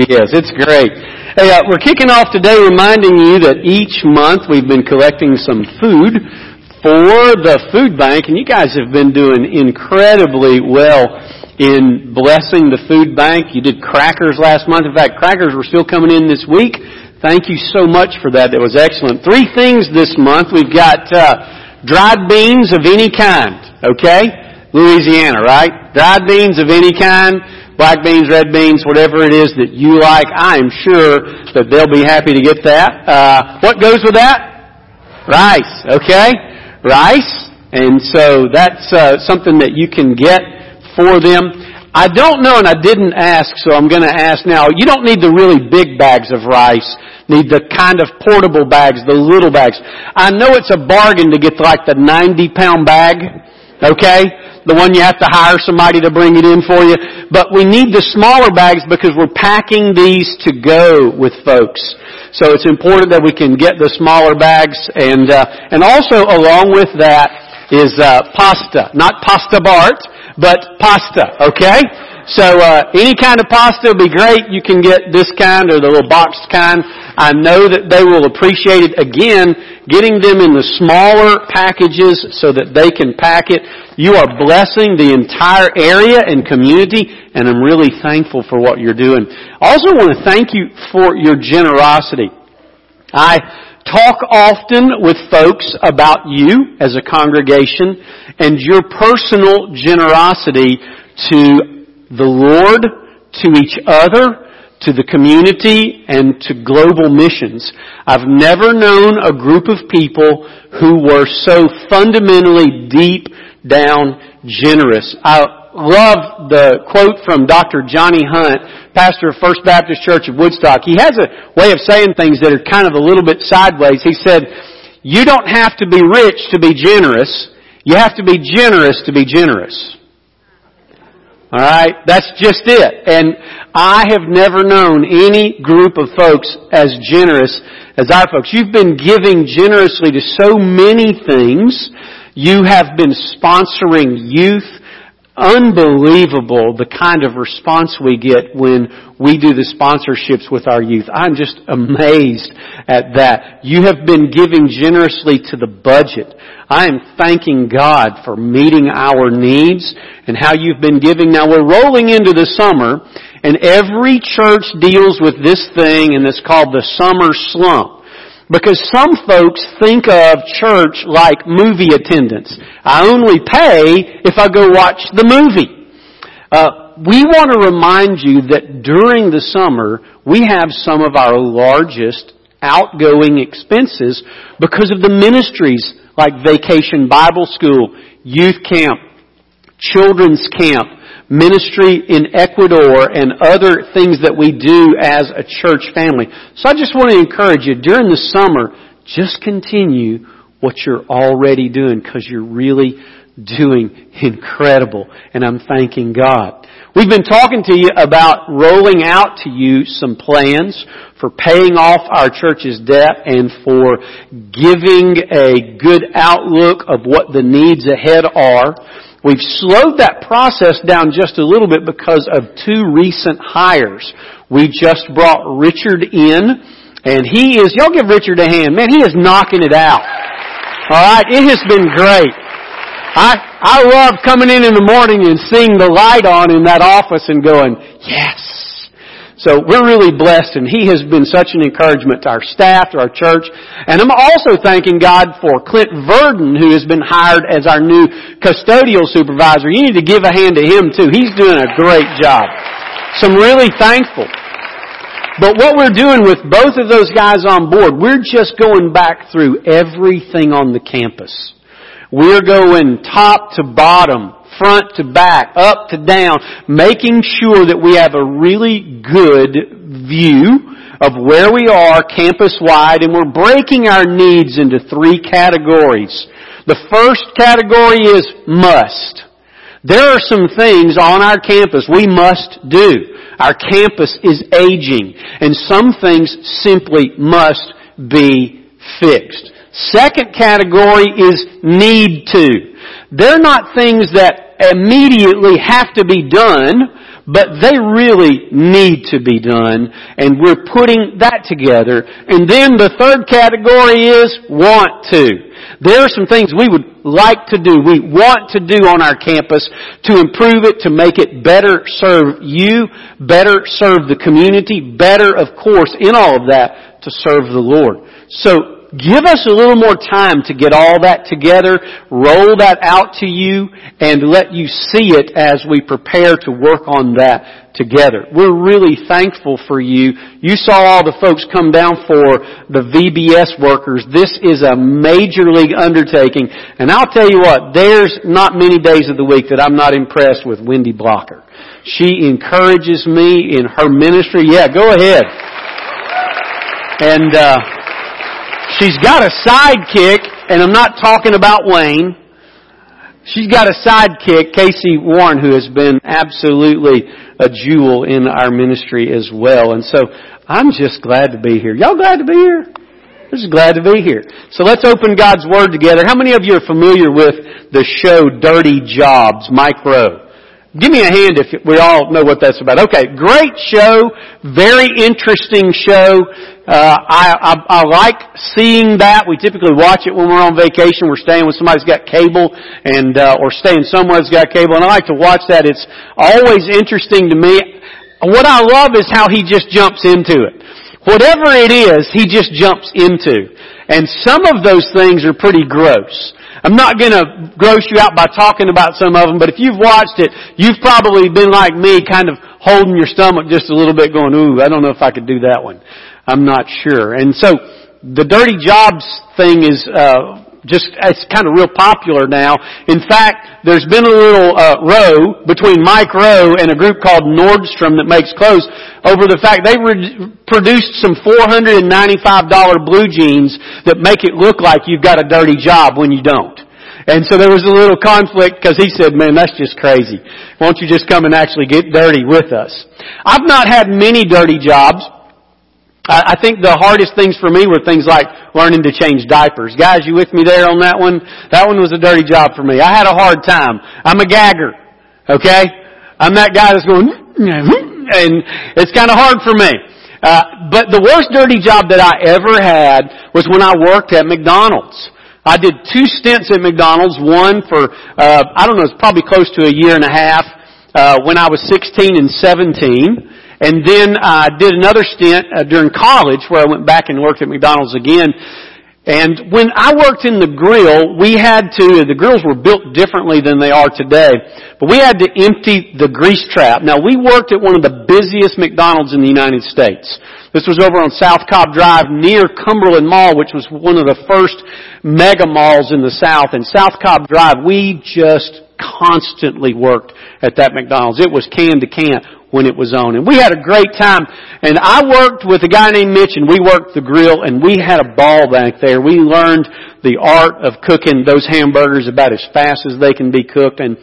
Yes, it's great. Hey, uh, we're kicking off today reminding you that each month we've been collecting some food for the food bank, and you guys have been doing incredibly well in blessing the food bank. You did crackers last month. In fact, crackers were still coming in this week. Thank you so much for that. That was excellent. Three things this month. We've got uh, dried beans of any kind. Okay, Louisiana, right? Dried beans of any kind black beans, red beans, whatever it is that you like. I am sure that they'll be happy to get that. Uh, what goes with that? Rice, okay? Rice. And so that's uh, something that you can get for them. I don't know, and I didn't ask, so I'm going to ask now. You don't need the really big bags of rice. Need the kind of portable bags, the little bags. I know it's a bargain to get like the 90 pound bag, okay? The one you have to hire somebody to bring it in for you. But we need the smaller bags because we're packing these to go with folks. So it's important that we can get the smaller bags and, uh, and also along with that is, uh, pasta. Not Pastor Bart, but pasta, okay? So uh, any kind of pasta will be great. You can get this kind or the little boxed kind. I know that they will appreciate it. Again, getting them in the smaller packages so that they can pack it. You are blessing the entire area and community, and I'm really thankful for what you're doing. I also want to thank you for your generosity. I talk often with folks about you as a congregation and your personal generosity to the Lord, to each other, to the community, and to global missions. I've never known a group of people who were so fundamentally deep down generous. I love the quote from Dr. Johnny Hunt, pastor of First Baptist Church of Woodstock. He has a way of saying things that are kind of a little bit sideways. He said, you don't have to be rich to be generous. You have to be generous to be generous. Alright? That's just it. And I have never known any group of folks as generous as our folks. You've been giving generously to so many things. You have been sponsoring youth. Unbelievable the kind of response we get when we do the sponsorships with our youth. I'm just amazed at that. You have been giving generously to the budget. I am thanking God for meeting our needs and how you've been giving. Now we're rolling into the summer and every church deals with this thing and it's called the summer slump. Because some folks think of church like movie attendance. I only pay if I go watch the movie. Uh, we want to remind you that during the summer, we have some of our largest outgoing expenses because of the ministries like Vacation Bible School, Youth Camp, Children's Camp, ministry in Ecuador, and other things that we do as a church family. So I just want to encourage you, during the summer, just continue what you're already doing because you're really doing incredible. And I'm thanking God. We've been talking to you about rolling out to you some plans for paying off our church's debt and for giving a good outlook of what the needs ahead are. We've slowed that process down just a little bit because of two recent hires. We just brought Richard in and he is, y'all give Richard a hand. Man, he is knocking it out. Alright, it has been great. I, I love coming in in the morning and seeing the light on in that office and going, yes. So we're really blessed and he has been such an encouragement to our staff, to our church. And I'm also thanking God for Clint Verdon who has been hired as our new custodial supervisor. You need to give a hand to him too. He's doing a great job. So I'm really thankful. But what we're doing with both of those guys on board, we're just going back through everything on the campus. We're going top to bottom, front to back, up to down, making sure that we have a really good view of where we are campus wide and we're breaking our needs into three categories. The first category is must. There are some things on our campus we must do. Our campus is aging and some things simply must be fixed. Second category is need to. They're not things that immediately have to be done, but they really need to be done, and we're putting that together. And then the third category is want to. There are some things we would like to do, we want to do on our campus to improve it, to make it better serve you, better serve the community, better, of course, in all of that, to serve the Lord. So, give us a little more time to get all that together, roll that out to you, and let you see it as we prepare to work on that together. We're really thankful for you. You saw all the folks come down for the VBS workers. This is a major league undertaking. And I'll tell you what, there's not many days of the week that I'm not impressed with Wendy Blocker. She encourages me in her ministry. Yeah, go ahead. And, uh, She's got a sidekick, and I'm not talking about Wayne. She's got a sidekick, Casey Warren, who has been absolutely a jewel in our ministry as well. And so I'm just glad to be here. Y'all glad to be here? I'm just glad to be here. So let's open God's Word together. How many of you are familiar with the show Dirty Jobs, Mike Rowe? Give me a hand if we all know what that's about. Okay, great show, very interesting show. Uh, I, I, I like seeing that. We typically watch it when we're on vacation. We're staying with somebody who's got cable, and uh, or staying somewhere that's got cable. And I like to watch that. It's always interesting to me. What I love is how he just jumps into it. Whatever it is, he just jumps into. And some of those things are pretty gross. I'm not gonna gross you out by talking about some of them, but if you've watched it, you've probably been like me, kind of holding your stomach just a little bit going, ooh, I don't know if I could do that one. I'm not sure. And so, the dirty jobs thing is, uh, just it's kind of real popular now. In fact, there's been a little uh, row between Mike Rowe and a group called Nordstrom that makes clothes over the fact they re- produced some $495 blue jeans that make it look like you've got a dirty job when you don't. And so there was a little conflict because he said, man, that's just crazy. Won't you just come and actually get dirty with us? I've not had many dirty jobs. I think the hardest things for me were things like learning to change diapers. Guys, you with me there on that one? That one was a dirty job for me. I had a hard time. I'm a gagger. Okay? I'm that guy that's going, and it's kind of hard for me. Uh, but the worst dirty job that I ever had was when I worked at McDonald's. I did two stints at McDonald's, one for, uh, I don't know, it's probably close to a year and a half, uh, when I was 16 and 17. And then I did another stint uh, during college where I went back and worked at McDonald's again. And when I worked in the grill, we had to, the grills were built differently than they are today, but we had to empty the grease trap. Now we worked at one of the busiest McDonald's in the United States. This was over on South Cobb Drive near Cumberland Mall, which was one of the first mega malls in the South. And South Cobb Drive, we just constantly worked at that McDonald's. It was can to can when it was on. And we had a great time. And I worked with a guy named Mitch and we worked the grill and we had a ball back there. We learned the art of cooking those hamburgers about as fast as they can be cooked and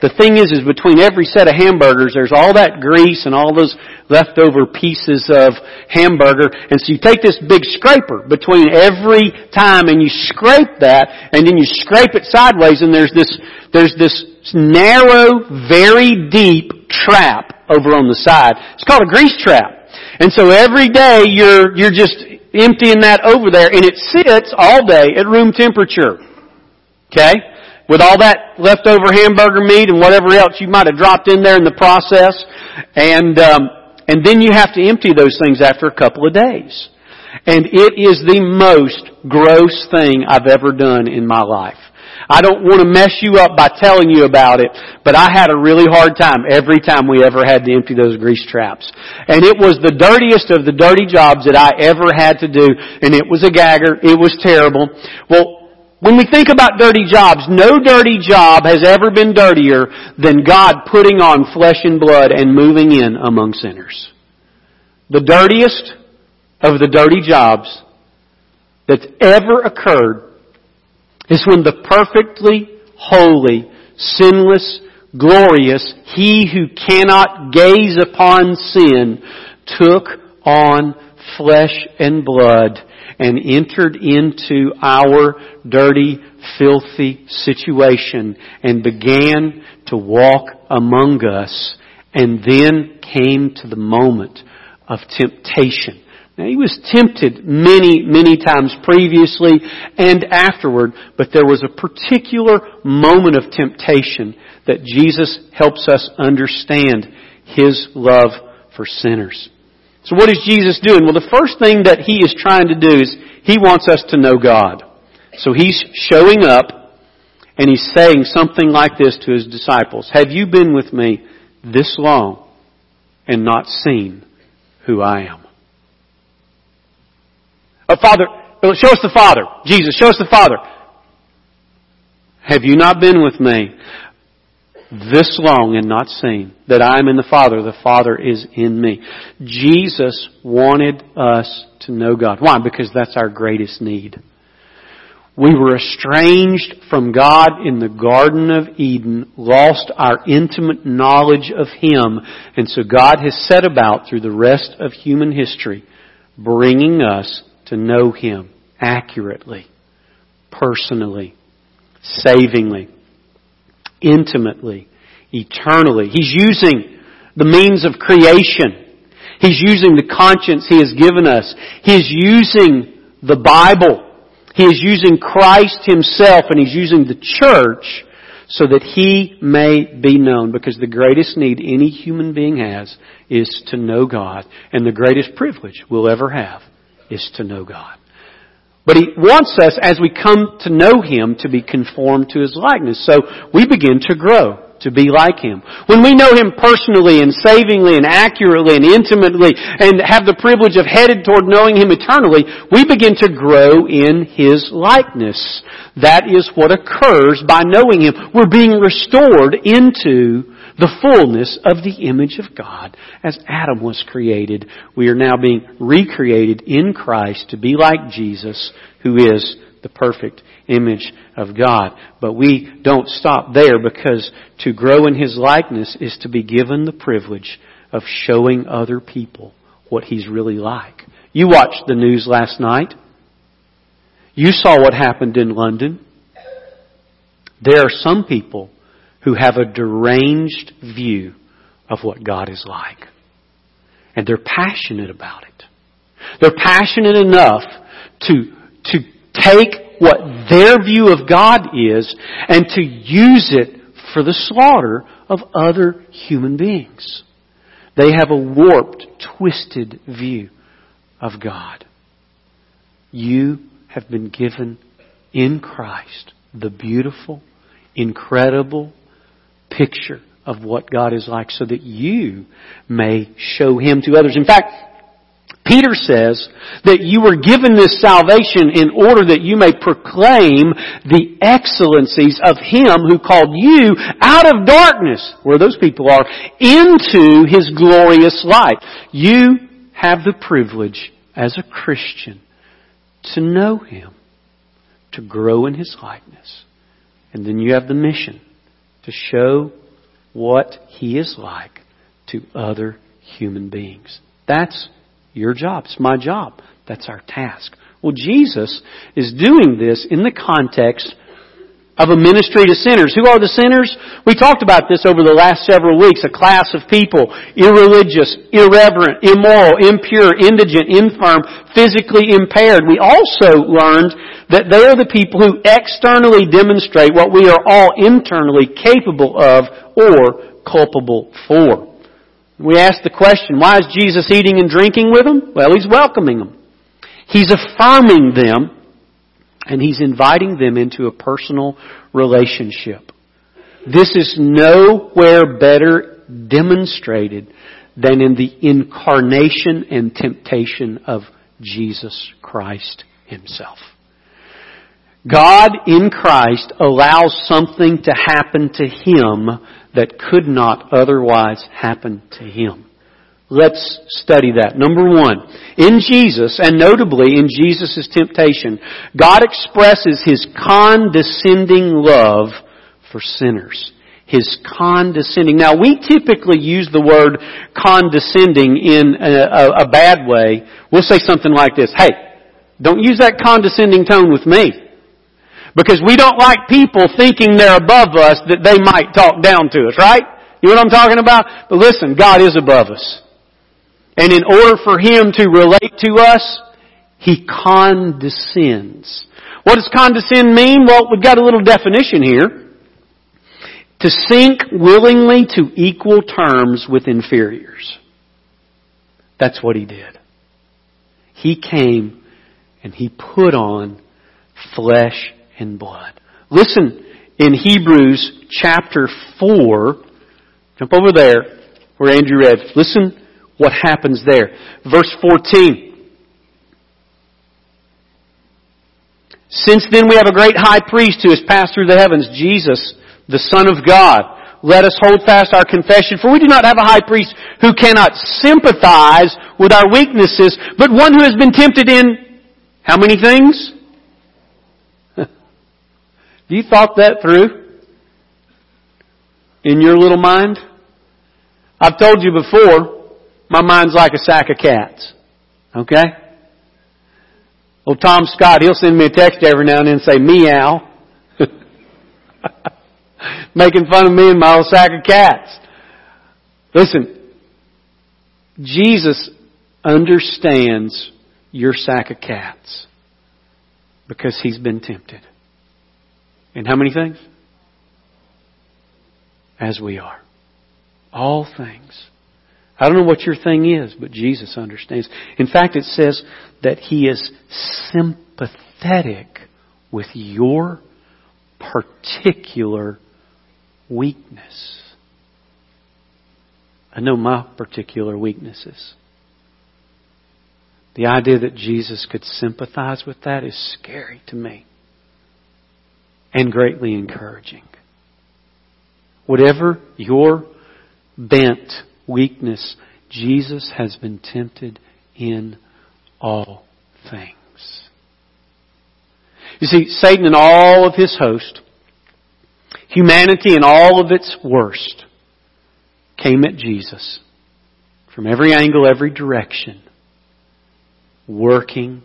the thing is, is between every set of hamburgers, there's all that grease and all those leftover pieces of hamburger. And so you take this big scraper between every time and you scrape that and then you scrape it sideways and there's this, there's this narrow, very deep trap over on the side. It's called a grease trap. And so every day you're, you're just emptying that over there and it sits all day at room temperature. Okay? With all that leftover hamburger meat and whatever else you might have dropped in there in the process, and um, and then you have to empty those things after a couple of days. And it is the most gross thing I've ever done in my life. I don't want to mess you up by telling you about it, but I had a really hard time every time we ever had to empty those grease traps. And it was the dirtiest of the dirty jobs that I ever had to do, and it was a gagger. It was terrible. Well, when we think about dirty jobs, no dirty job has ever been dirtier than God putting on flesh and blood and moving in among sinners. The dirtiest of the dirty jobs that's ever occurred is when the perfectly holy, sinless, glorious, He who cannot gaze upon sin took on flesh and blood and entered into our dirty, filthy situation and began to walk among us And then came to the moment of temptation. Now, he was tempted many, many times previously and afterward, but there was a particular moment of temptation that Jesus helps us understand his love for sinners. So what is Jesus doing? Well, the first thing that he is trying to do is he wants us to know God. So he's showing up and he's saying something like this to his disciples. Have you been with me this long and not seen who I am? Oh, Father, show us the Father. Jesus, show us the Father. Have you not been with me this long and not seen that I am in the Father, the Father is in me? Jesus wanted us to know God. Why? Because that's our greatest need. We were estranged from God in the Garden of Eden, lost our intimate knowledge of Him, and so God has set about through the rest of human history bringing us to know Him accurately, personally, savingly, intimately, eternally. He's using the means of creation. He's using the conscience He has given us. He is using the Bible. He is using Christ Himself and He's using the church so that He may be known because the greatest need any human being has is to know God and the greatest privilege we'll ever have is to know God. But He wants us, as we come to know Him, to be conformed to His likeness. So we begin to grow to be like Him. When we know Him personally and savingly and accurately and intimately and have the privilege of headed toward knowing Him eternally, we begin to grow in His likeness. That is what occurs by knowing Him. We're being restored into the fullness of the image of God. As Adam was created, we are now being recreated in Christ to be like Jesus, who is the perfect image of God. But we don't stop there because to grow in His likeness is to be given the privilege of showing other people what He's really like. You watched the news last night. You saw what happened in London. There are some people who have a deranged view of what God is like. And they're passionate about it. They're passionate enough to, to take what their view of God is and to use it for the slaughter of other human beings. They have a warped, twisted view of God. You have been given in Christ the beautiful, incredible picture of what God is like so that you may show Him to others. In fact, Peter says that you were given this salvation in order that you may proclaim the excellencies of Him who called you out of darkness, where those people are, into His glorious light. You have the privilege as a Christian to know Him, to grow in His likeness. And then you have the mission to show what He is like to other human beings. That's your job. It's my job. That's our task. Well, Jesus is doing this in the context of a ministry to sinners. Who are the sinners? We talked about this over the last several weeks. A class of people, irreligious, irreverent, immoral, impure, indigent, infirm, physically impaired. We also learned that they are the people who externally demonstrate what we are all internally capable of or culpable for. We ask the question, why is Jesus eating and drinking with them? Well, He's welcoming them. He's affirming them and he's inviting them into a personal relationship. This is nowhere better demonstrated than in the incarnation and temptation of Jesus Christ himself. God in Christ allows something to happen to him that could not otherwise happen to him. Let's study that. Number one, in Jesus, and notably in Jesus' temptation, God expresses His condescending love for sinners. His condescending. Now we typically use the word condescending in a, a, a bad way. We'll say something like this, hey, don't use that condescending tone with me. Because we don't like people thinking they're above us that they might talk down to us, right? You know what I'm talking about? But listen, God is above us. And in order for Him to relate to us, He condescends. What does condescend mean? Well, we've got a little definition here. To sink willingly to equal terms with inferiors. That's what He did. He came and He put on flesh and blood. Listen in Hebrews chapter 4, jump over there where Andrew read. Listen what happens there. Verse 14. Since then we have a great high priest who has passed through the heavens, Jesus, the Son of God. Let us hold fast our confession, for we do not have a high priest who cannot sympathize with our weaknesses, but one who has been tempted in how many things? Have you thought that through? In your little mind? I've told you before, my mind's like a sack of cats. Okay? Well, Tom Scott, he'll send me a text every now and then and say, meow. Making fun of me and my old sack of cats. Listen, Jesus understands your sack of cats because he's been tempted. And how many things? As we are. All things. I don't know what your thing is, but Jesus understands. In fact, it says that He is sympathetic with your particular weakness. I know my particular weaknesses. The idea that Jesus could sympathize with that is scary to me and greatly encouraging. Whatever your bent weakness, Jesus has been tempted in all things. You see, Satan and all of his host, humanity and all of its worst, came at Jesus from every angle, every direction, working,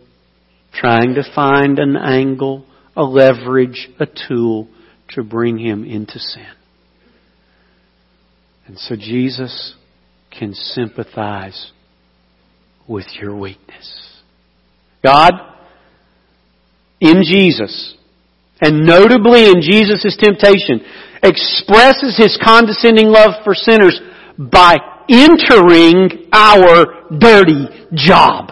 trying to find an angle, a leverage, a tool to bring him into sin. And so Jesus can sympathize with your weakness. God, in Jesus, and notably in Jesus' temptation, expresses His condescending love for sinners by entering our dirty job.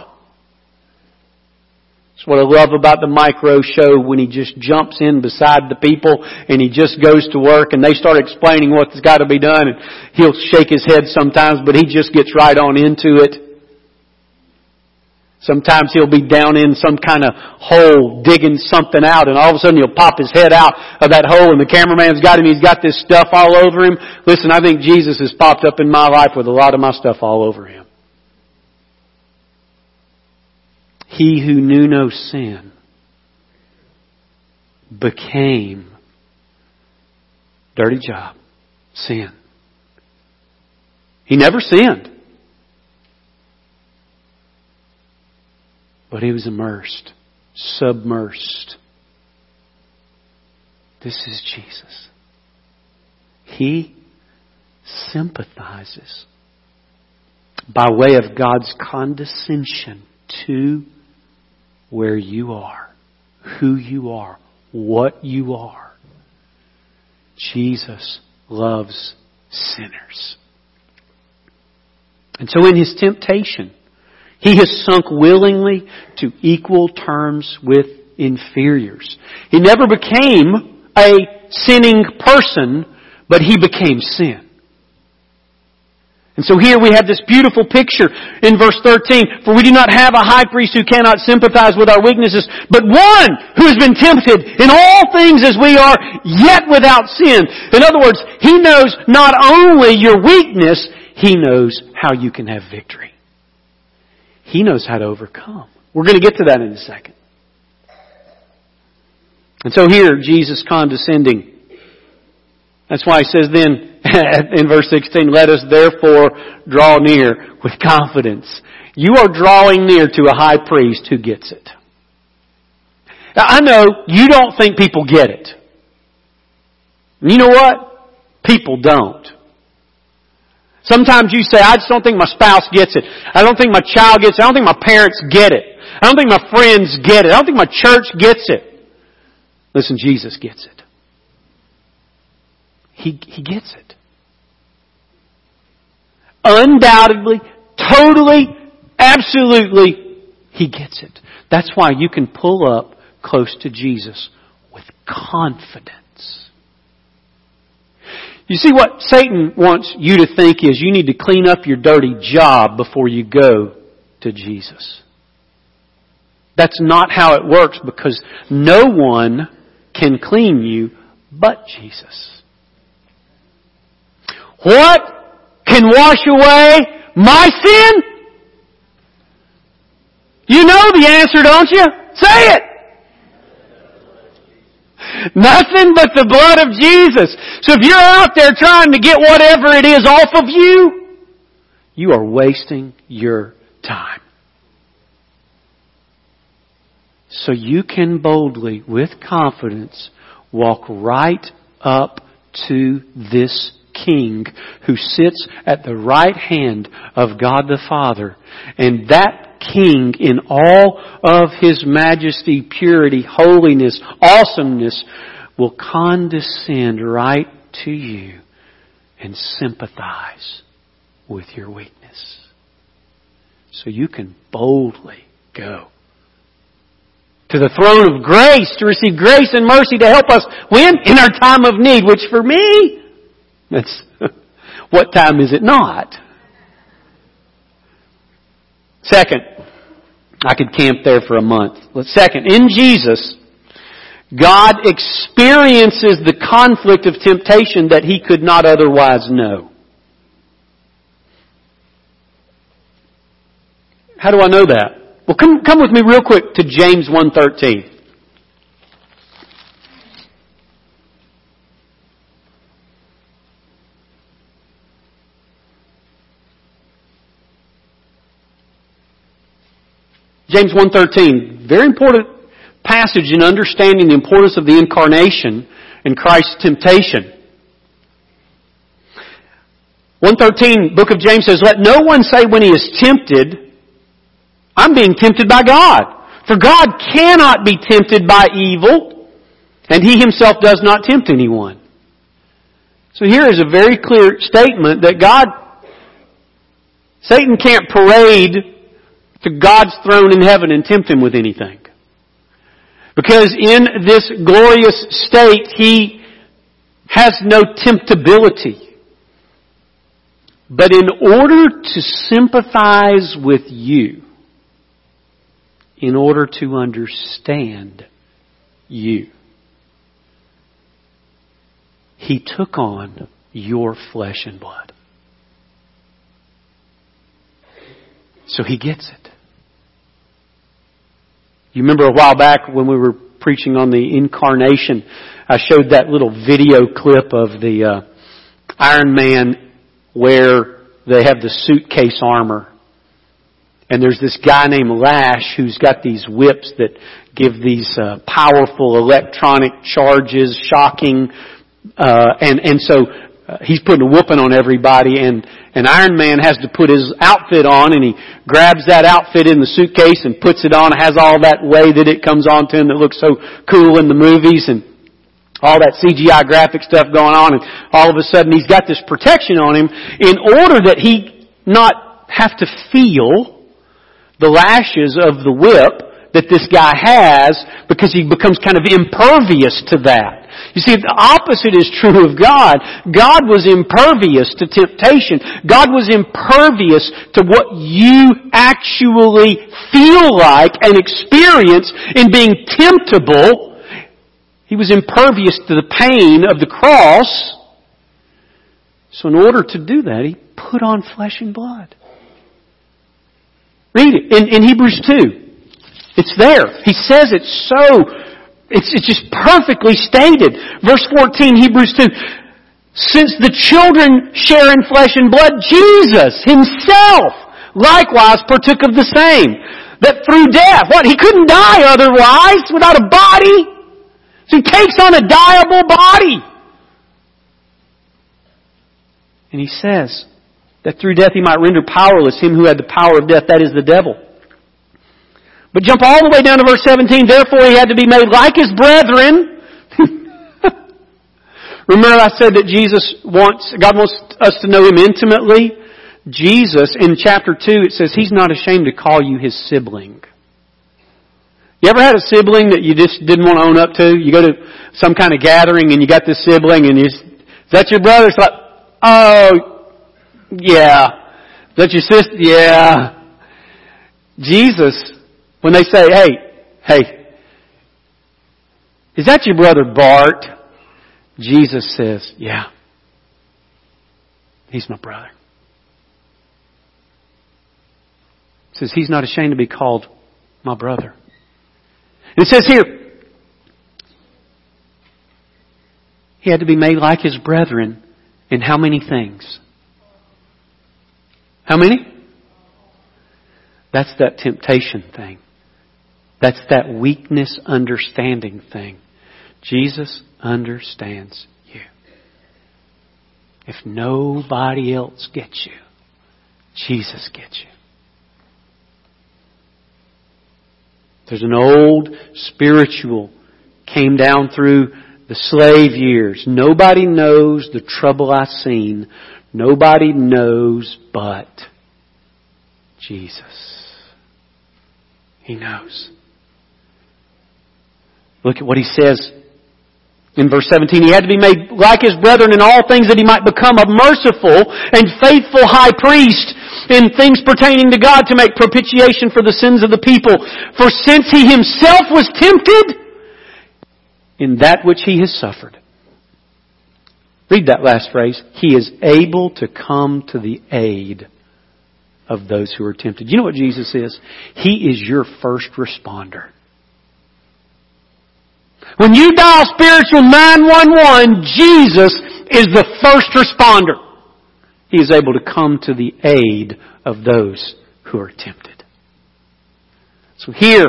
That's what I love about the Mike Rowe show when he just jumps in beside the people and he just goes to work and they start explaining what's got to be done and he'll shake his head sometimes but he just gets right on into it. Sometimes he'll be down in some kind of hole digging something out and all of a sudden he'll pop his head out of that hole and the cameraman's got him, he's got this stuff all over him. Listen, I think Jesus has popped up in my life with a lot of my stuff all over him. He who knew no sin became dirty job, sin. He never sinned. But he was immersed, submersed. This is Jesus. He sympathizes by way of God's condescension to where you are, who you are, what you are. Jesus loves sinners. And so in his temptation, he has sunk willingly to equal terms with inferiors. He never became a sinning person, but he became sin. And so here we have this beautiful picture in verse 13. For we do not have a high priest who cannot sympathize with our weaknesses, but one who has been tempted in all things as we are, yet without sin. In other words, He knows not only your weakness, He knows how you can have victory. He knows how to overcome. We're going to get to that in a second. And so here, Jesus condescending. That's why He says then, in verse 16, let us therefore draw near with confidence. You are drawing near to a high priest who gets it. Now I know you don't think people get it. You know what? People don't. Sometimes you say, I just don't think my spouse gets it. I don't think my child gets it. I don't think my parents get it. I don't think my friends get it. I don't think my church gets it. Listen, Jesus gets it. He, he gets it. Undoubtedly, totally, absolutely, He gets it. That's why you can pull up close to Jesus with confidence. You see, what Satan wants you to think is you need to clean up your dirty job before you go to Jesus. That's not how it works because no one can clean you but Jesus. What can wash away my sin? You know the answer, don't you? Say it! Nothing but the blood of Jesus. So if you're out there trying to get whatever it is off of you, you are wasting your time. So you can boldly, with confidence, walk right up to this King who sits at the right hand of God the Father. And that King in all of His majesty, purity, holiness, awesomeness will condescend right to you and sympathize with your weakness. So you can boldly go to the throne of grace to receive grace and mercy to help us when? In our time of need, which for me, that's, what time is it not? Second, I could camp there for a month. Second, in Jesus, God experiences the conflict of temptation that He could not otherwise know. How do I know that? Well, come, come with me real quick to James 1.13. James 1.13, very important passage in understanding the importance of the incarnation and Christ's temptation. 113, book of James says, Let no one say when he is tempted, I'm being tempted by God. For God cannot be tempted by evil, and He Himself does not tempt anyone. So here is a very clear statement that God, Satan can't parade to God's throne in heaven and tempt him with anything. Because in this glorious state, he has no temptability. But in order to sympathize with you, in order to understand you, he took on your flesh and blood. So he gets it. You remember a while back when we were preaching on the incarnation, I showed that little video clip of the uh, Iron Man where they have the suitcase armor. And there's this guy named Lash who's got these whips that give these uh, powerful electronic charges, shocking, uh, and and so uh, he's putting a whooping on everybody and, and Iron Man has to put his outfit on and he grabs that outfit in the suitcase and puts it on. Has all that way that it comes on to him that looks so cool in the movies and all that CGI graphic stuff going on and all of a sudden he's got this protection on him in order that he not have to feel the lashes of the whip that this guy has because he becomes kind of impervious to that. You see, the opposite is true of God. God was impervious to temptation. God was impervious to what you actually feel like and experience in being temptable. He was impervious to the pain of the cross. So in order to do that, he put on flesh and blood. Read it in, in Hebrews 2. It's there. He says it so it's, it's just perfectly stated. Verse 14, Hebrews 2. Since the children share in flesh and blood, Jesus himself likewise partook of the same. That through death, what? He couldn't die otherwise without a body. So he takes on a diable body. And he says, that through death he might render powerless him who had the power of death, that is the devil. But jump all the way down to verse 17, therefore he had to be made like his brethren. Remember I said that Jesus wants, God wants us to know him intimately? Jesus, in chapter 2, it says he's not ashamed to call you his sibling. You ever had a sibling that you just didn't want to own up to? You go to some kind of gathering and you got this sibling and you, is that your brother? It's like, oh, yeah. Is that your sister? Yeah. Jesus, when they say, hey, hey, is that your brother Bart? Jesus says, yeah. He's my brother. He says he's not ashamed to be called my brother. It says here, he had to be made like his brethren in how many things? How many? That's that temptation thing. That's that weakness understanding thing. Jesus understands you. If nobody else gets you, Jesus gets you. There's an old spiritual came down through the slave years. Nobody knows the trouble I've seen. Nobody knows but Jesus. He knows. Look at what he says in verse 17. He had to be made like his brethren in all things that he might become a merciful and faithful high priest in things pertaining to God to make propitiation for the sins of the people. For since he himself was tempted in that which he has suffered. Read that last phrase. He is able to come to the aid of those who are tempted. You know what Jesus is? He is your first responder. When you dial spiritual 911, Jesus is the first responder. He is able to come to the aid of those who are tempted. So here,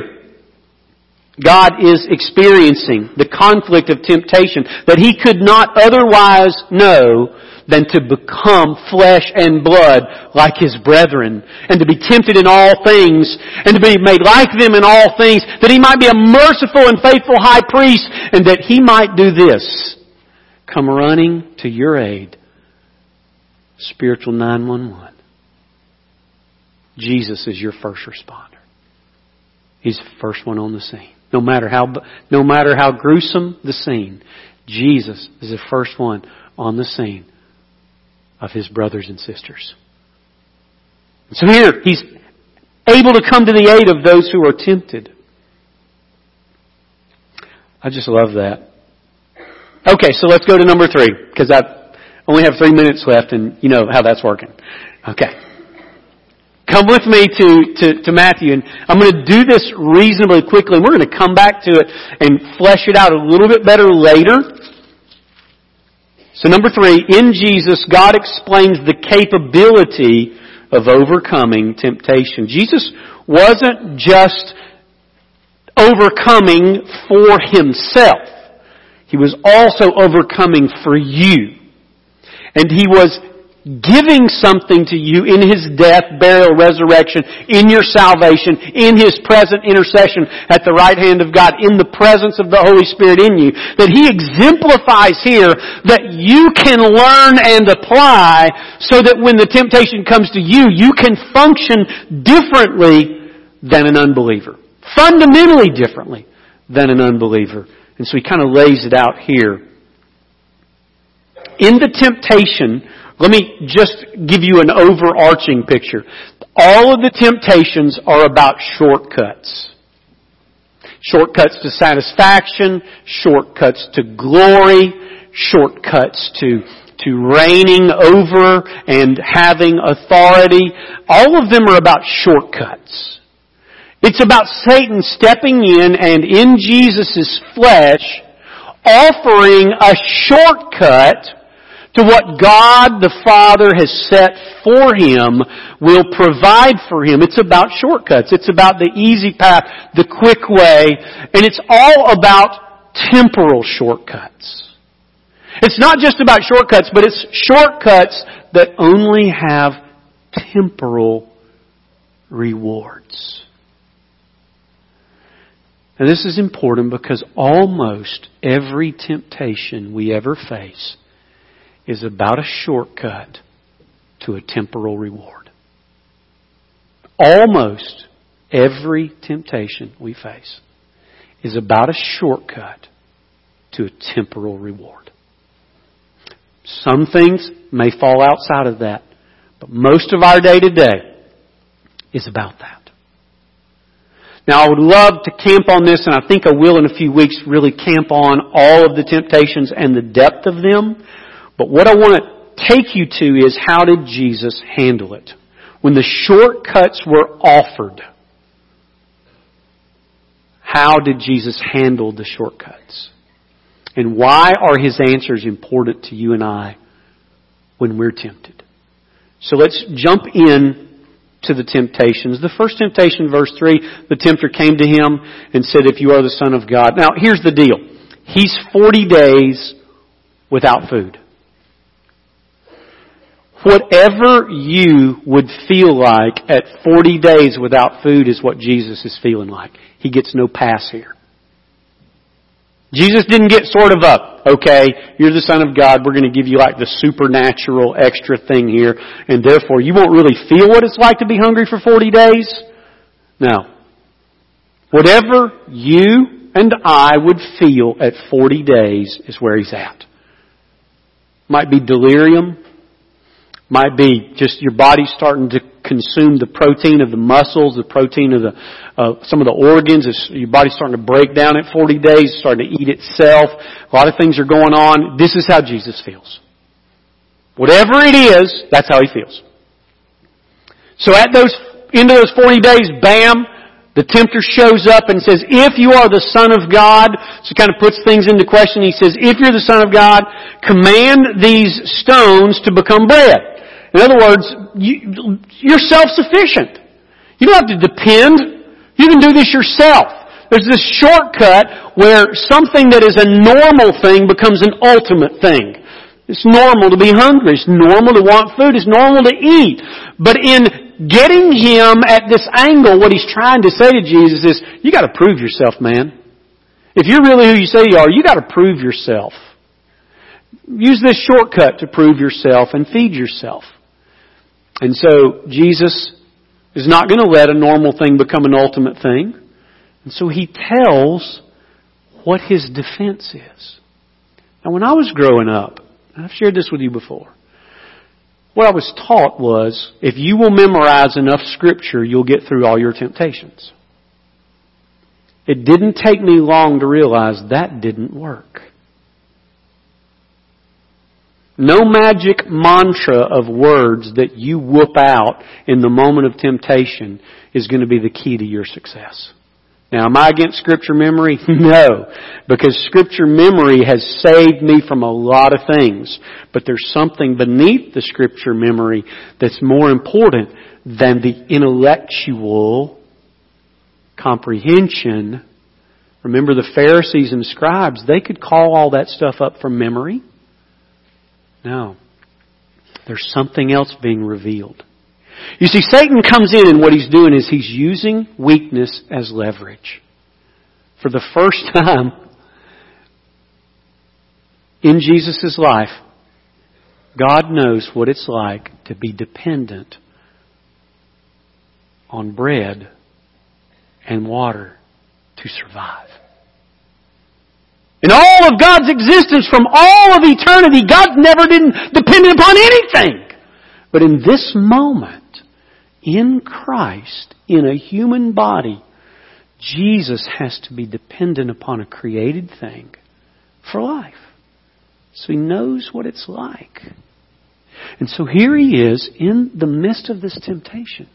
God is experiencing the conflict of temptation that He could not otherwise know than to become flesh and blood like His brethren and to be tempted in all things and to be made like them in all things that He might be a merciful and faithful high priest and that He might do this. Come running to your aid spiritual 911. Jesus is your first responder. He's the first one on the scene. No matter how, no matter how gruesome the scene, Jesus is the first one on the scene of his brothers and sisters. So here, he's able to come to the aid of those who are tempted. I just love that. Okay, so let's go to number three, because I only have three minutes left and you know how that's working. Okay. Come with me to, to, to Matthew and I'm going to do this reasonably quickly and we're going to come back to it and flesh it out a little bit better later. So number three, in Jesus, God explains the capability of overcoming temptation. Jesus wasn't just overcoming for himself. He was also overcoming for you. And He was giving something to you in His death, burial, resurrection, in your salvation, in His present intercession at the right hand of God, in the presence of the Holy Spirit in you, that He exemplifies here that you can learn and apply so that when the temptation comes to you, you can function differently than an unbeliever. Fundamentally differently than an unbeliever. And so He kind of lays it out here in the temptation, let me just give you an overarching picture. All of the temptations are about shortcuts. Shortcuts to satisfaction, shortcuts to glory, shortcuts to, to reigning over and having authority. All of them are about shortcuts. It's about Satan stepping in and in Jesus' flesh offering a shortcut to what God the Father has set for him will provide for him. It's about shortcuts. It's about the easy path, the quick way, and it's all about temporal shortcuts. It's not just about shortcuts, but it's shortcuts that only have temporal rewards. And this is important because almost every temptation we ever face is about a shortcut to a temporal reward. Almost every temptation we face is about a shortcut to a temporal reward. Some things may fall outside of that, but most of our day to day is about that. Now I would love to camp on this, and I think I will in a few weeks really camp on all of the temptations and the depth of them. But what I want to take you to is how did Jesus handle it? When the shortcuts were offered, how did Jesus handle the shortcuts? And why are His answers important to you and I when we're tempted? So let's jump in to the temptations. The first temptation, verse 3, the tempter came to him and said, If you are the Son of God. Now, here's the deal. He's 40 days without food. Whatever you would feel like at 40 days without food is what Jesus is feeling like. He gets no pass here. Jesus didn't get sort of up, okay, you're the Son of God, we're going to give you like the supernatural extra thing here, and therefore you won't really feel what it's like to be hungry for 40 days. No. Whatever you and I would feel at 40 days is where He's at. Might be delirium, might be just your body starting to consume the protein of the muscles, the protein of the uh, some of the organs. It's, your body's starting to break down at 40 days, starting to eat itself. A lot of things are going on. This is how Jesus feels. Whatever it is, that's how he feels. So at those into those 40 days, bam, the tempter shows up and says, if you are the Son of God, so kind of puts things into question. He says, if you're the Son of God, command these stones to become bread. In other words, you, you're self-sufficient. You don't have to depend. You can do this yourself. There's this shortcut where something that is a normal thing becomes an ultimate thing. It's normal to be hungry. It's normal to want food. It's normal to eat. But in getting him at this angle, what he's trying to say to Jesus is, you gotta prove yourself, man. If you're really who you say you are, you gotta prove yourself. Use this shortcut to prove yourself and feed yourself. And so Jesus is not going to let a normal thing become an ultimate thing. And so he tells what his defense is. Now when I was growing up, I've shared this with you before, what I was taught was, if you will memorize enough scripture, you'll get through all your temptations. It didn't take me long to realize that didn't work. No magic mantra of words that you whoop out in the moment of temptation is going to be the key to your success. Now, am I against scripture memory? No. Because scripture memory has saved me from a lot of things. But there's something beneath the scripture memory that's more important than the intellectual comprehension. Remember the Pharisees and scribes, they could call all that stuff up from memory. No. There's something else being revealed. You see, Satan comes in and what he's doing is he's using weakness as leverage. For the first time in Jesus' life, God knows what it's like to be dependent on bread and water to survive. In all of God's existence from all of eternity, God never didn't depend upon anything. But in this moment, in Christ, in a human body, Jesus has to be dependent upon a created thing for life. So he knows what it's like. And so here he is in the midst of this temptation.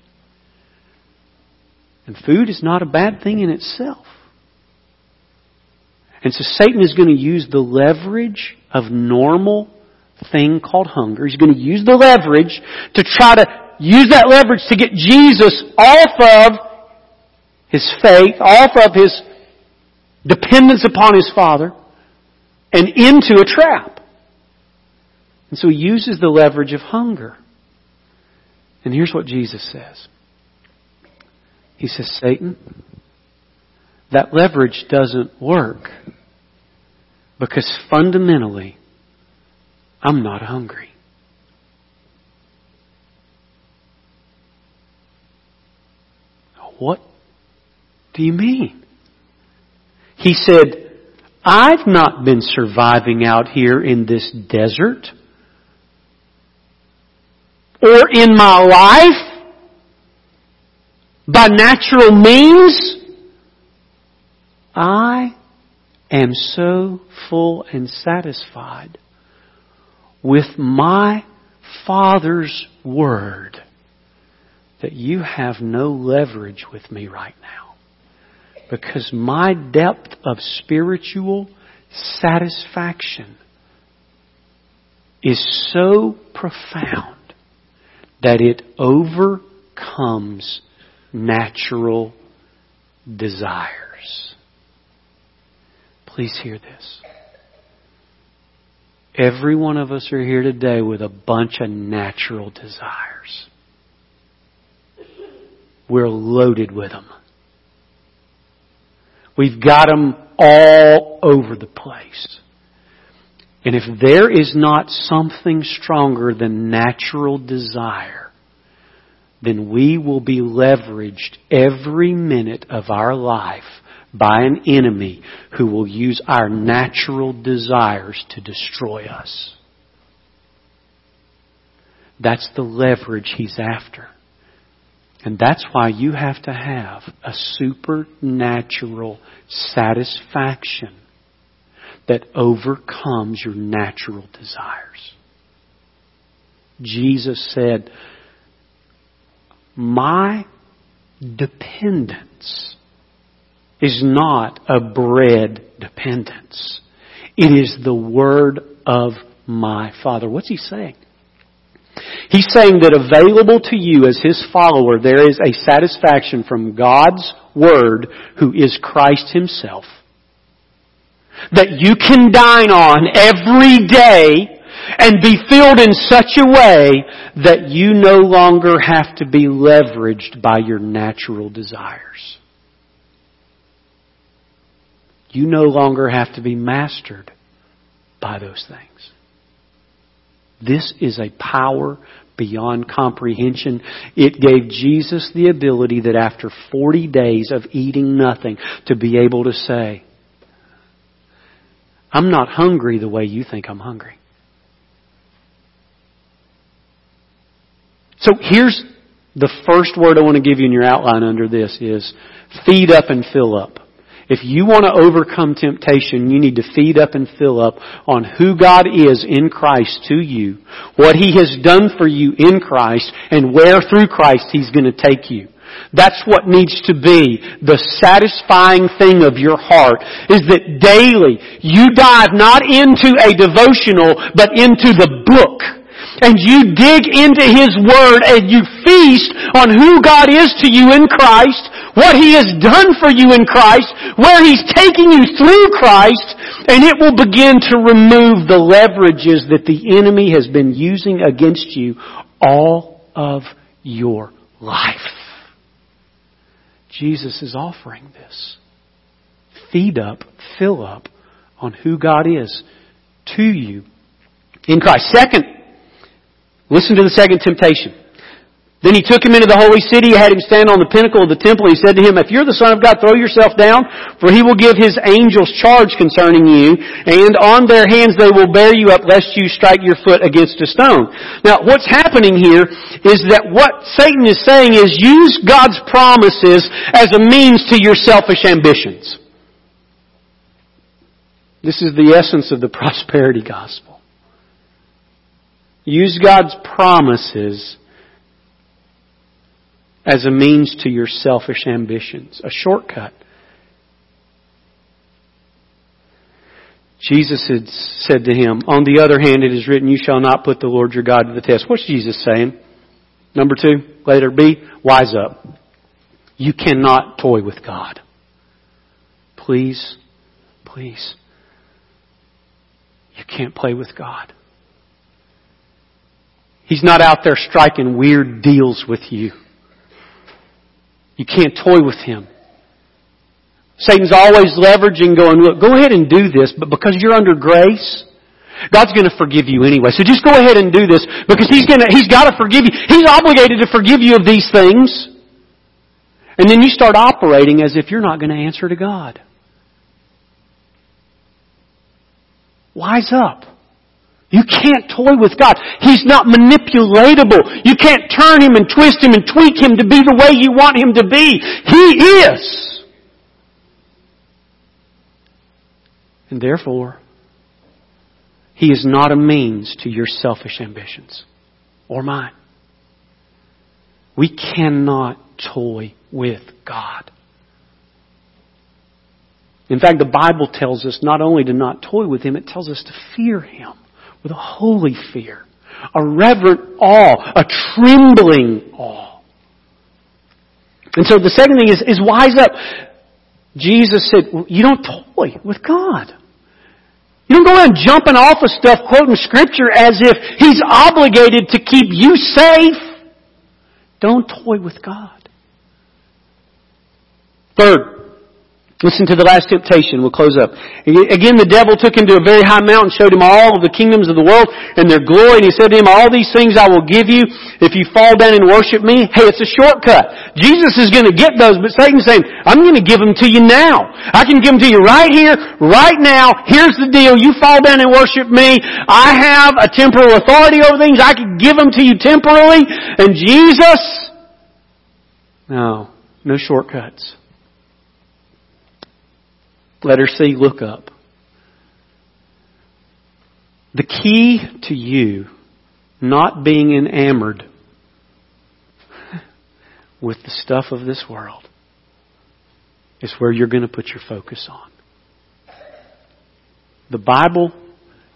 And food is not a bad thing in itself. And so Satan is going to use the leverage of normal thing called hunger. He's going to use the leverage to try to use that leverage to get Jesus off of his faith, off of his dependence upon his Father, and into a trap. And so he uses the leverage of hunger. And here's what Jesus says. He says, Satan, that leverage doesn't work because fundamentally, I'm not hungry. What do you mean? He said, I've not been surviving out here in this desert or in my life by natural means. I am so full and satisfied with my Father's Word that you have no leverage with me right now. Because my depth of spiritual satisfaction is so profound that it overcomes natural desires. Please hear this. Every one of us are here today with a bunch of natural desires. We're loaded with them. We've got them all over the place. And if there is not something stronger than natural desire, then we will be leveraged every minute of our life by an enemy who will use our natural desires to destroy us. That's the leverage he's after. And that's why you have to have a supernatural satisfaction that overcomes your natural desires. Jesus said, My dependence is not a bread dependence. It is the word of my Father. What's he saying? He's saying that available to you as His follower, there is a satisfaction from God's Word, who is Christ Himself, that you can dine on every day and be filled in such a way that you no longer have to be leveraged by your natural desires. You no longer have to be mastered by those things. This is a power beyond comprehension. It gave Jesus the ability that after 40 days of eating nothing to be able to say, I'm not hungry the way you think I'm hungry. So here's the first word I want to give you in your outline under this is feed up and fill up. If you want to overcome temptation, you need to feed up and fill up on who God is in Christ to you, what He has done for you in Christ, and where through Christ He's going to take you. That's what needs to be the satisfying thing of your heart is that daily you dive not into a devotional but into the book and you dig into His Word and you feast on who God is to you in Christ, what He has done for you in Christ, where He's taking you through Christ, and it will begin to remove the leverages that the enemy has been using against you all of your life. Jesus is offering this. Feed up, fill up on who God is to you in Christ. Second, listen to the second temptation. Then he took him into the holy city, had him stand on the pinnacle of the temple, and he said to him, If you're the Son of God, throw yourself down, for he will give his angels charge concerning you, and on their hands they will bear you up, lest you strike your foot against a stone. Now, what's happening here is that what Satan is saying is use God's promises as a means to your selfish ambitions. This is the essence of the prosperity gospel. Use God's promises as a means to your selfish ambitions, a shortcut. Jesus had said to him, On the other hand, it is written, You shall not put the Lord your God to the test. What's Jesus saying? Number two, letter B, wise up. You cannot toy with God. Please, please. You can't play with God. He's not out there striking weird deals with you. You can't toy with him. Satan's always leveraging going, look, go ahead and do this, but because you're under grace, God's gonna forgive you anyway. So just go ahead and do this because He's gonna, He's gotta forgive you. He's obligated to forgive you of these things. And then you start operating as if you're not gonna answer to God. Wise up. You can't toy with God. He's not manipulatable. You can't turn Him and twist Him and tweak Him to be the way you want Him to be. He is. And therefore, He is not a means to your selfish ambitions or mine. We cannot toy with God. In fact, the Bible tells us not only to not toy with Him, it tells us to fear Him with a holy fear, a reverent awe, a trembling awe. And so the second thing is, is wise up. Jesus said, you don't toy with God. You don't go around jumping off of stuff, quoting scripture as if He's obligated to keep you safe. Don't toy with God. Third, Listen to the last temptation. We'll close up. Again, the devil took him to a very high mountain, showed him all of the kingdoms of the world and their glory, and he said to him, all these things I will give you if you fall down and worship me. Hey, it's a shortcut. Jesus is going to get those, but Satan's saying, I'm going to give them to you now. I can give them to you right here, right now. Here's the deal. You fall down and worship me. I have a temporal authority over things. I can give them to you temporally. And Jesus, no, no shortcuts. Letter C, look up. The key to you not being enamored with the stuff of this world is where you're going to put your focus on. The Bible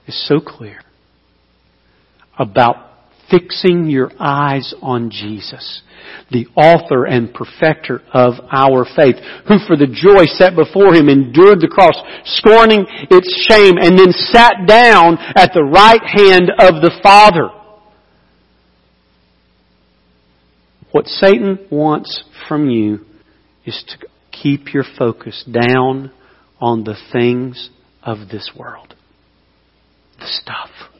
is so clear about fixing your eyes on Jesus the author and perfecter of our faith, who for the joy set before him endured the cross, scorning its shame, and then sat down at the right hand of the Father. What Satan wants from you is to keep your focus down on the things of this world. The stuff.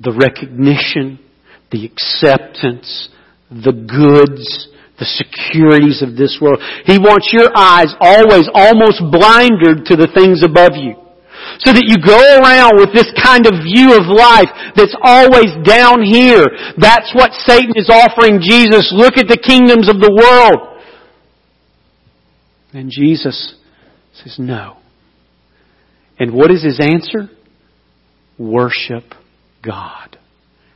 The recognition, the acceptance, the goods, the securities of this world. He wants your eyes always almost blinded to the things above you. So that you go around with this kind of view of life that's always down here. That's what Satan is offering Jesus. Look at the kingdoms of the world. And Jesus says no. And what is his answer? Worship God.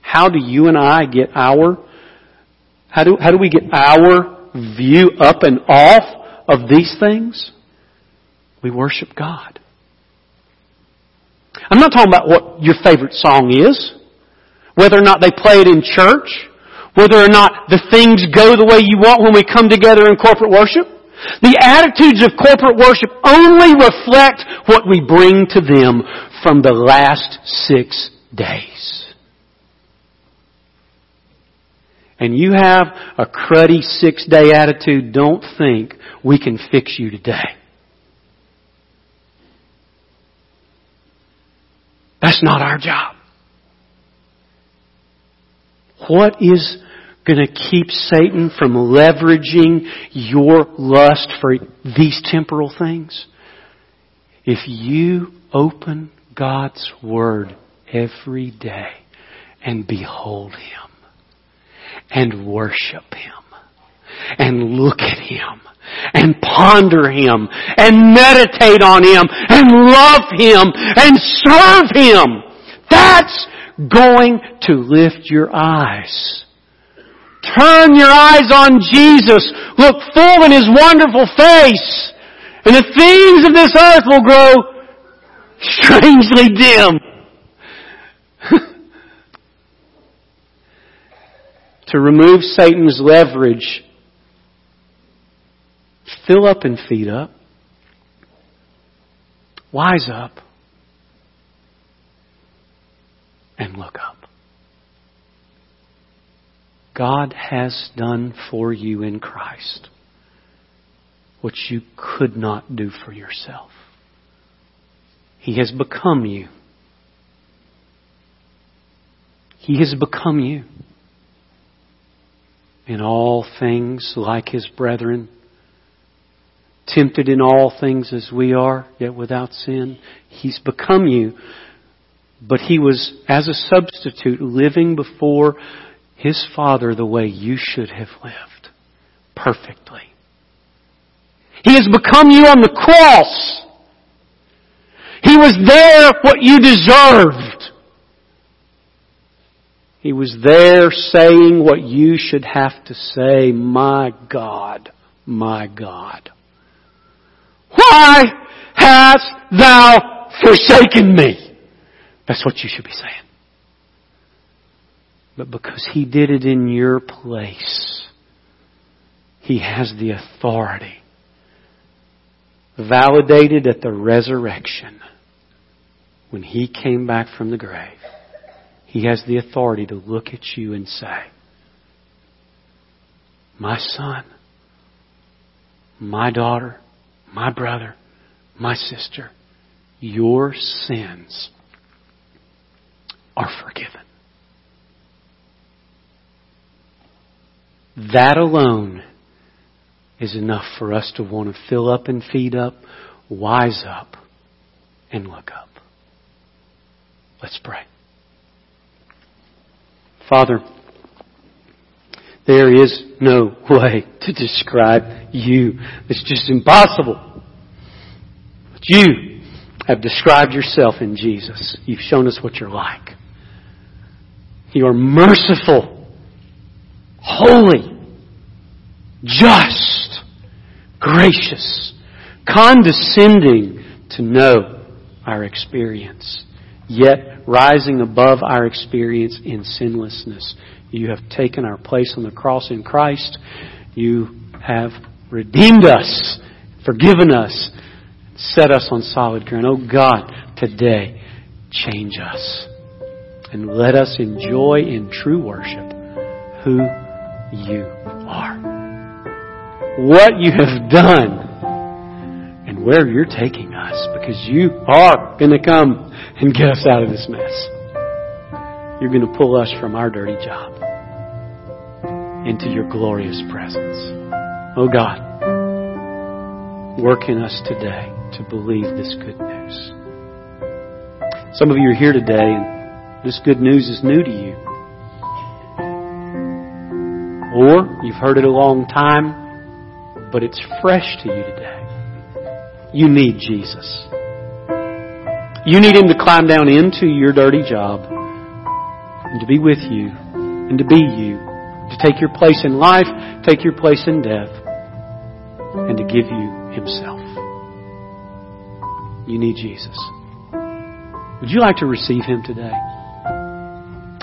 How do you and I get our how do, how do we get our view up and off of these things? We worship God. I'm not talking about what your favorite song is, whether or not they play it in church, whether or not the things go the way you want when we come together in corporate worship. The attitudes of corporate worship only reflect what we bring to them from the last six days. and you have a cruddy six day attitude, don't think we can fix you today. That's not our job. What is going to keep Satan from leveraging your lust for these temporal things? If you open God's Word every day and behold Him and worship Him and look at Him and ponder Him and meditate on Him and love Him and serve Him. That's going to lift your eyes. Turn your eyes on Jesus. Look full in His wonderful face. And the things of this earth will grow strangely dim to remove Satan's leverage, fill up and feed up. Wise up and look up. God has done for you in Christ what you could not do for yourself. He has become you. He has become you. In all things like his brethren, tempted in all things as we are, yet without sin. He's become you. But he was, as a substitute, living before his Father the way you should have lived. Perfectly. He has become you on the cross. He was there what you deserved. He was there saying what you should have to say, my God, my God. Why hast thou forsaken me? That's what you should be saying. But because He did it in your place, He has the authority validated at the resurrection when He came back from the grave. He has the authority to look at you and say, My son, my daughter, my brother, my sister, your sins are forgiven. That alone is enough for us to want to fill up and feed up, wise up, and look up. Let's pray. Father, there is no way to describe you. It's just impossible. But you have described yourself in Jesus. You've shown us what you're like. You are merciful, holy, just, gracious, condescending to know our experience, yet rising above our experience in sinlessness. You have taken our place on the cross in Christ. You have redeemed us, forgiven us, set us on solid ground. Oh God, today, change us. And let us enjoy in true worship who you are. What you have done where you're taking us because you are going to come and get us out of this mess. You're going to pull us from our dirty job into your glorious presence. Oh God, work in us today to believe this good news. Some of you are here today and this good news is new to you. Or you've heard it a long time, but it's fresh to you today. You need Jesus. You need Him to climb down into your dirty job and to be with you and to be you, to take your place in life, take your place in death, and to give you Himself. You need Jesus. Would you like to receive Him today?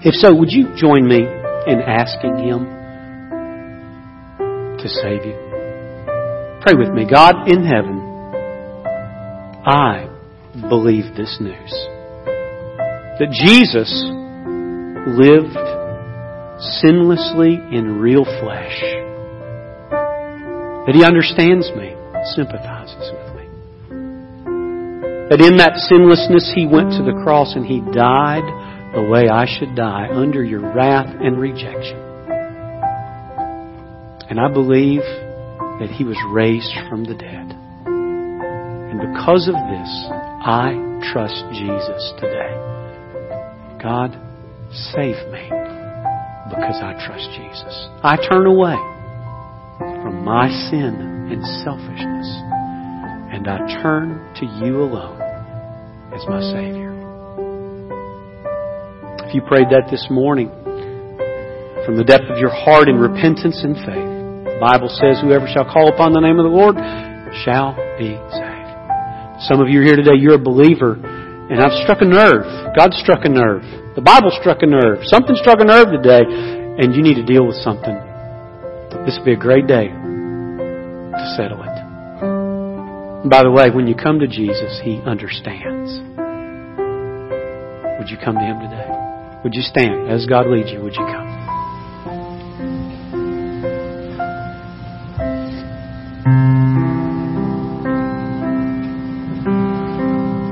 If so, would you join me in asking Him to save you? Pray with me. God in heaven, I believe this news. That Jesus lived sinlessly in real flesh. That He understands me, sympathizes with me. That in that sinlessness He went to the cross and He died the way I should die under your wrath and rejection. And I believe that He was raised from the dead. Because of this, I trust Jesus today. God, save me because I trust Jesus. I turn away from my sin and selfishness and I turn to you alone as my Savior. If you prayed that this morning from the depth of your heart in repentance and faith, the Bible says, Whoever shall call upon the name of the Lord shall be saved. Some of you here today, you're a believer, and I've struck a nerve. God struck a nerve. The Bible struck a nerve. Something struck a nerve today, and you need to deal with something. This would be a great day to settle it. And by the way, when you come to Jesus, He understands. Would you come to Him today? Would you stand as God leads you? Would you come?